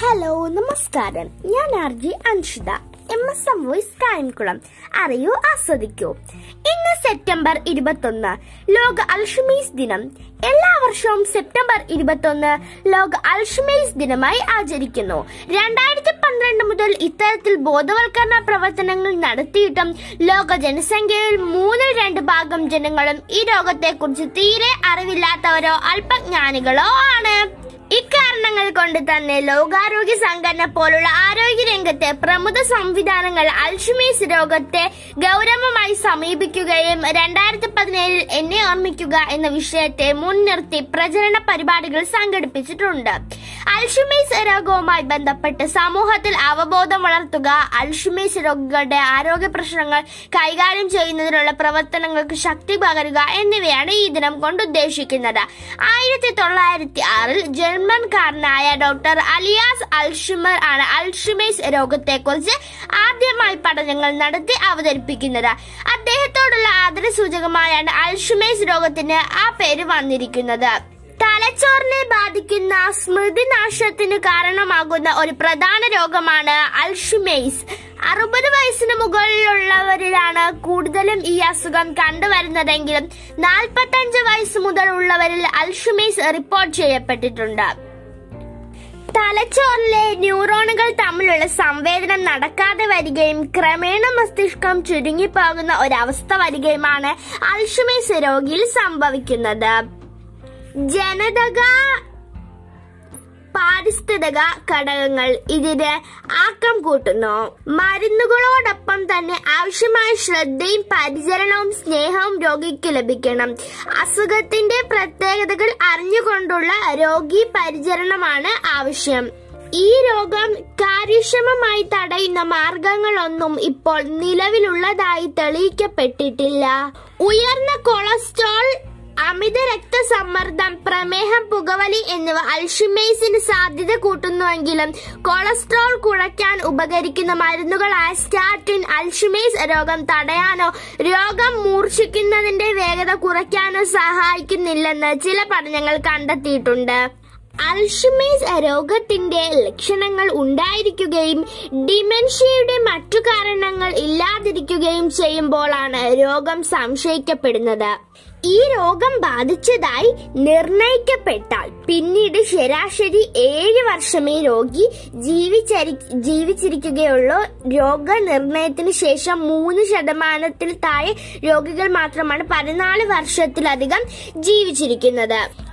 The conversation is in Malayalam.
ഹലോ നമസ്കാരം. ഞാൻ RJ Anshitha. M S M voice Kayamkulam. അറിയൂ ആസ്വദിക്കൂ. ഇന്ന് സെപ്റ്റംബർ ഇരുപത്തൊന്ന് ലോക അൽഷമീസ് ദിനം. എല്ലാ വർഷവും സെപ്റ്റംബർ ഇരുപത്തൊന്ന് ലോക അൽഷമീസ് ദിനമായി ആചരിക്കുന്നു. രണ്ടായിരത്തി പന്ത്രണ്ട് മുതൽ ഇത്തരത്തിൽ ബോധവൽക്കരണ പ്രവർത്തനങ്ങൾ നടത്തിയിട്ടും ലോക ജനസംഖ്യയിൽ മൂന്നിൽ രണ്ട് ഭാഗം ജനങ്ങളും ഈ രോഗത്തെക്കുറിച്ച് തീരെ അറിവില്ലാത്തവരോ അല്പജ്ഞാനികളോ ആണ്. ഇക്കാരണങ്ങൾ കൊണ്ട് തന്നെ ലോകാരോഗ്യ സംഘടന പോലുള്ള ആരോഗ്യ രംഗത്തെ പ്രമുഖ സംവിധാനങ്ങൾ അൽഷിമേഴ്സ് രോഗത്തെ ഗൗരവമായി സമീപിക്കുകയും രണ്ടായിരത്തി പതിനേഴിൽ എന്നെ ഓർമ്മിക്കുക എന്ന വിഷയത്തെ മുൻനിർത്തി പ്രചരണ പരിപാടികൾ സംഘടിപ്പിച്ചിട്ടുണ്ട്. അൽഷിമേഴ്സ് രോഗവുമായി ബന്ധപ്പെട്ട് സമൂഹത്തിൽ അവബോധം വളർത്തുക അൽഷിമേഴ്സ് രോഗികളുടെ ആരോഗ്യ പ്രശ്നങ്ങൾ കൈകാര്യം ചെയ്യുന്നതിനുള്ള പ്രവർത്തനങ്ങൾക്ക് ശക്തി പകരുക എന്നിവയാണ് ഈ ദിനം കൊണ്ട് ഉദ്ദേശിക്കുന്നത്. ആയിരത്തി തൊള്ളായിരത്തി ആറിൽ ജർമ്മൻകാരനായ ഡോക്ടർ അലിയാസ് അൽഷിമർ ആണ് അൽഷിമേഴ്സ് രോഗത്തെക്കുറിച്ച് ആദ്യമായി പഠനങ്ങൾ നടത്തി അവതരിപ്പിക്കുന്നത്. അദ്ദേഹത്തോടുള്ള ആദരസൂചകമായാണ് അൽഷിമേഴ്സ് രോഗത്തിന് ആ പേര് വന്നിരിക്കുന്നത്. തലച്ചോറിനെ ബാധിക്കുന്ന സ്മൃതിനാശത്തിന് കാരണമാകുന്ന ഒരു പ്രധാന രോഗമാണ് അൽഷിമേഴ്സ്. അറുപത് വയസ്സിന് മുകളിലുള്ളവരിലാണ് കൂടുതലും ഈ അസുഖം കണ്ടുവരുന്നതെങ്കിലും നാൽപ്പത്തഞ്ച് വയസ്സ് മുതൽ ഉള്ളവരിൽ അൽഷിമേഴ്സ് റിപ്പോർട്ട് ചെയ്യപ്പെട്ടിട്ടുണ്ട്. തലച്ചോറിലെ ന്യൂറോണുകൾ തമ്മിലുള്ള സംവേദനം നടക്കാതെ വരികയും ക്രമേണ മസ്തിഷ്കം ചുരുങ്ങിപ്പോകുന്ന ഒരവസ്ഥ വരികയുമാണ് അൽഷിമേഴ്സ് രോഗിയിൽ സംഭവിക്കുന്നത്. ജനതക പാരിസ്ഥിതിക ഘടകങ്ങൾ ഇതിന് ആക്കം കൂട്ടുന്നു. മരുന്നുകളോടൊപ്പം തന്നെ ആവശ്യമായ ശ്രദ്ധയും പരിചരണവും സ്നേഹവും രോഗിക്ക് ലഭിക്കണം. അസുഖത്തിന്റെ പ്രത്യേകതകൾ അറിഞ്ഞുകൊണ്ടുള്ള രോഗി പരിചരണമാണ് ആവശ്യം. ഈ രോഗം കാര്യക്ഷമമായി തടയുന്ന മാർഗങ്ങളൊന്നും ഇപ്പോൾ നിലവിലുള്ളതായി തെളിയിക്കപ്പെട്ടിട്ടില്ല. ഉയർന്ന കൊളസ്ട്രോൾ അമിത രക്തസമ്മർദ്ദം പ്രമേഹം പുകവലി എന്നിവ അൽഷിമേഴ്സിന് സാധ്യത കൂട്ടുന്നുവെങ്കിലും കൊളസ്ട്രോൾ കുറയ്ക്കാൻ ഉപകരിക്കുന്ന മരുന്നുകളായ സ്റ്റാറ്റിൻ അൽഷിമേഴ്സ് രോഗം തടയാനോ രോഗം മൂർച്ഛിക്കുന്നതിന്റെ വേഗത കുറയ്ക്കാനോ സഹായിക്കുന്നില്ലെന്ന് ചില പഠനങ്ങൾ കണ്ടെത്തിയിട്ടുണ്ട്. അൽഷിമേഴ്സ് രോഗത്തിന്റെ ലക്ഷണങ്ങൾ ഉണ്ടായിരിക്കുകയും ഡിമെൻഷ്യയുടെ മറ്റു കാരണങ്ങൾ ഇല്ലാതിരിക്കുകയും ചെയ്യുമ്പോഴാണ് രോഗം സംശയിക്കപ്പെടുന്നത്. ഈ രോഗം ബാധിച്ചതായി നിർണയിക്കപ്പെട്ടാൽ പിന്നീട് ശരാശരി ഏഴ് വർഷമേ രോഗി ജീവിച്ചരി ജീവിച്ചിരിക്കുകയുള്ളൂ. രോഗനിർണയത്തിന് ശേഷം മൂന്ന് ശതമാനത്തിൽ താഴെ രോഗികൾ മാത്രമാണ് പതിനാല് വർഷത്തിലധികം ജീവിച്ചിരിക്കുന്നത്.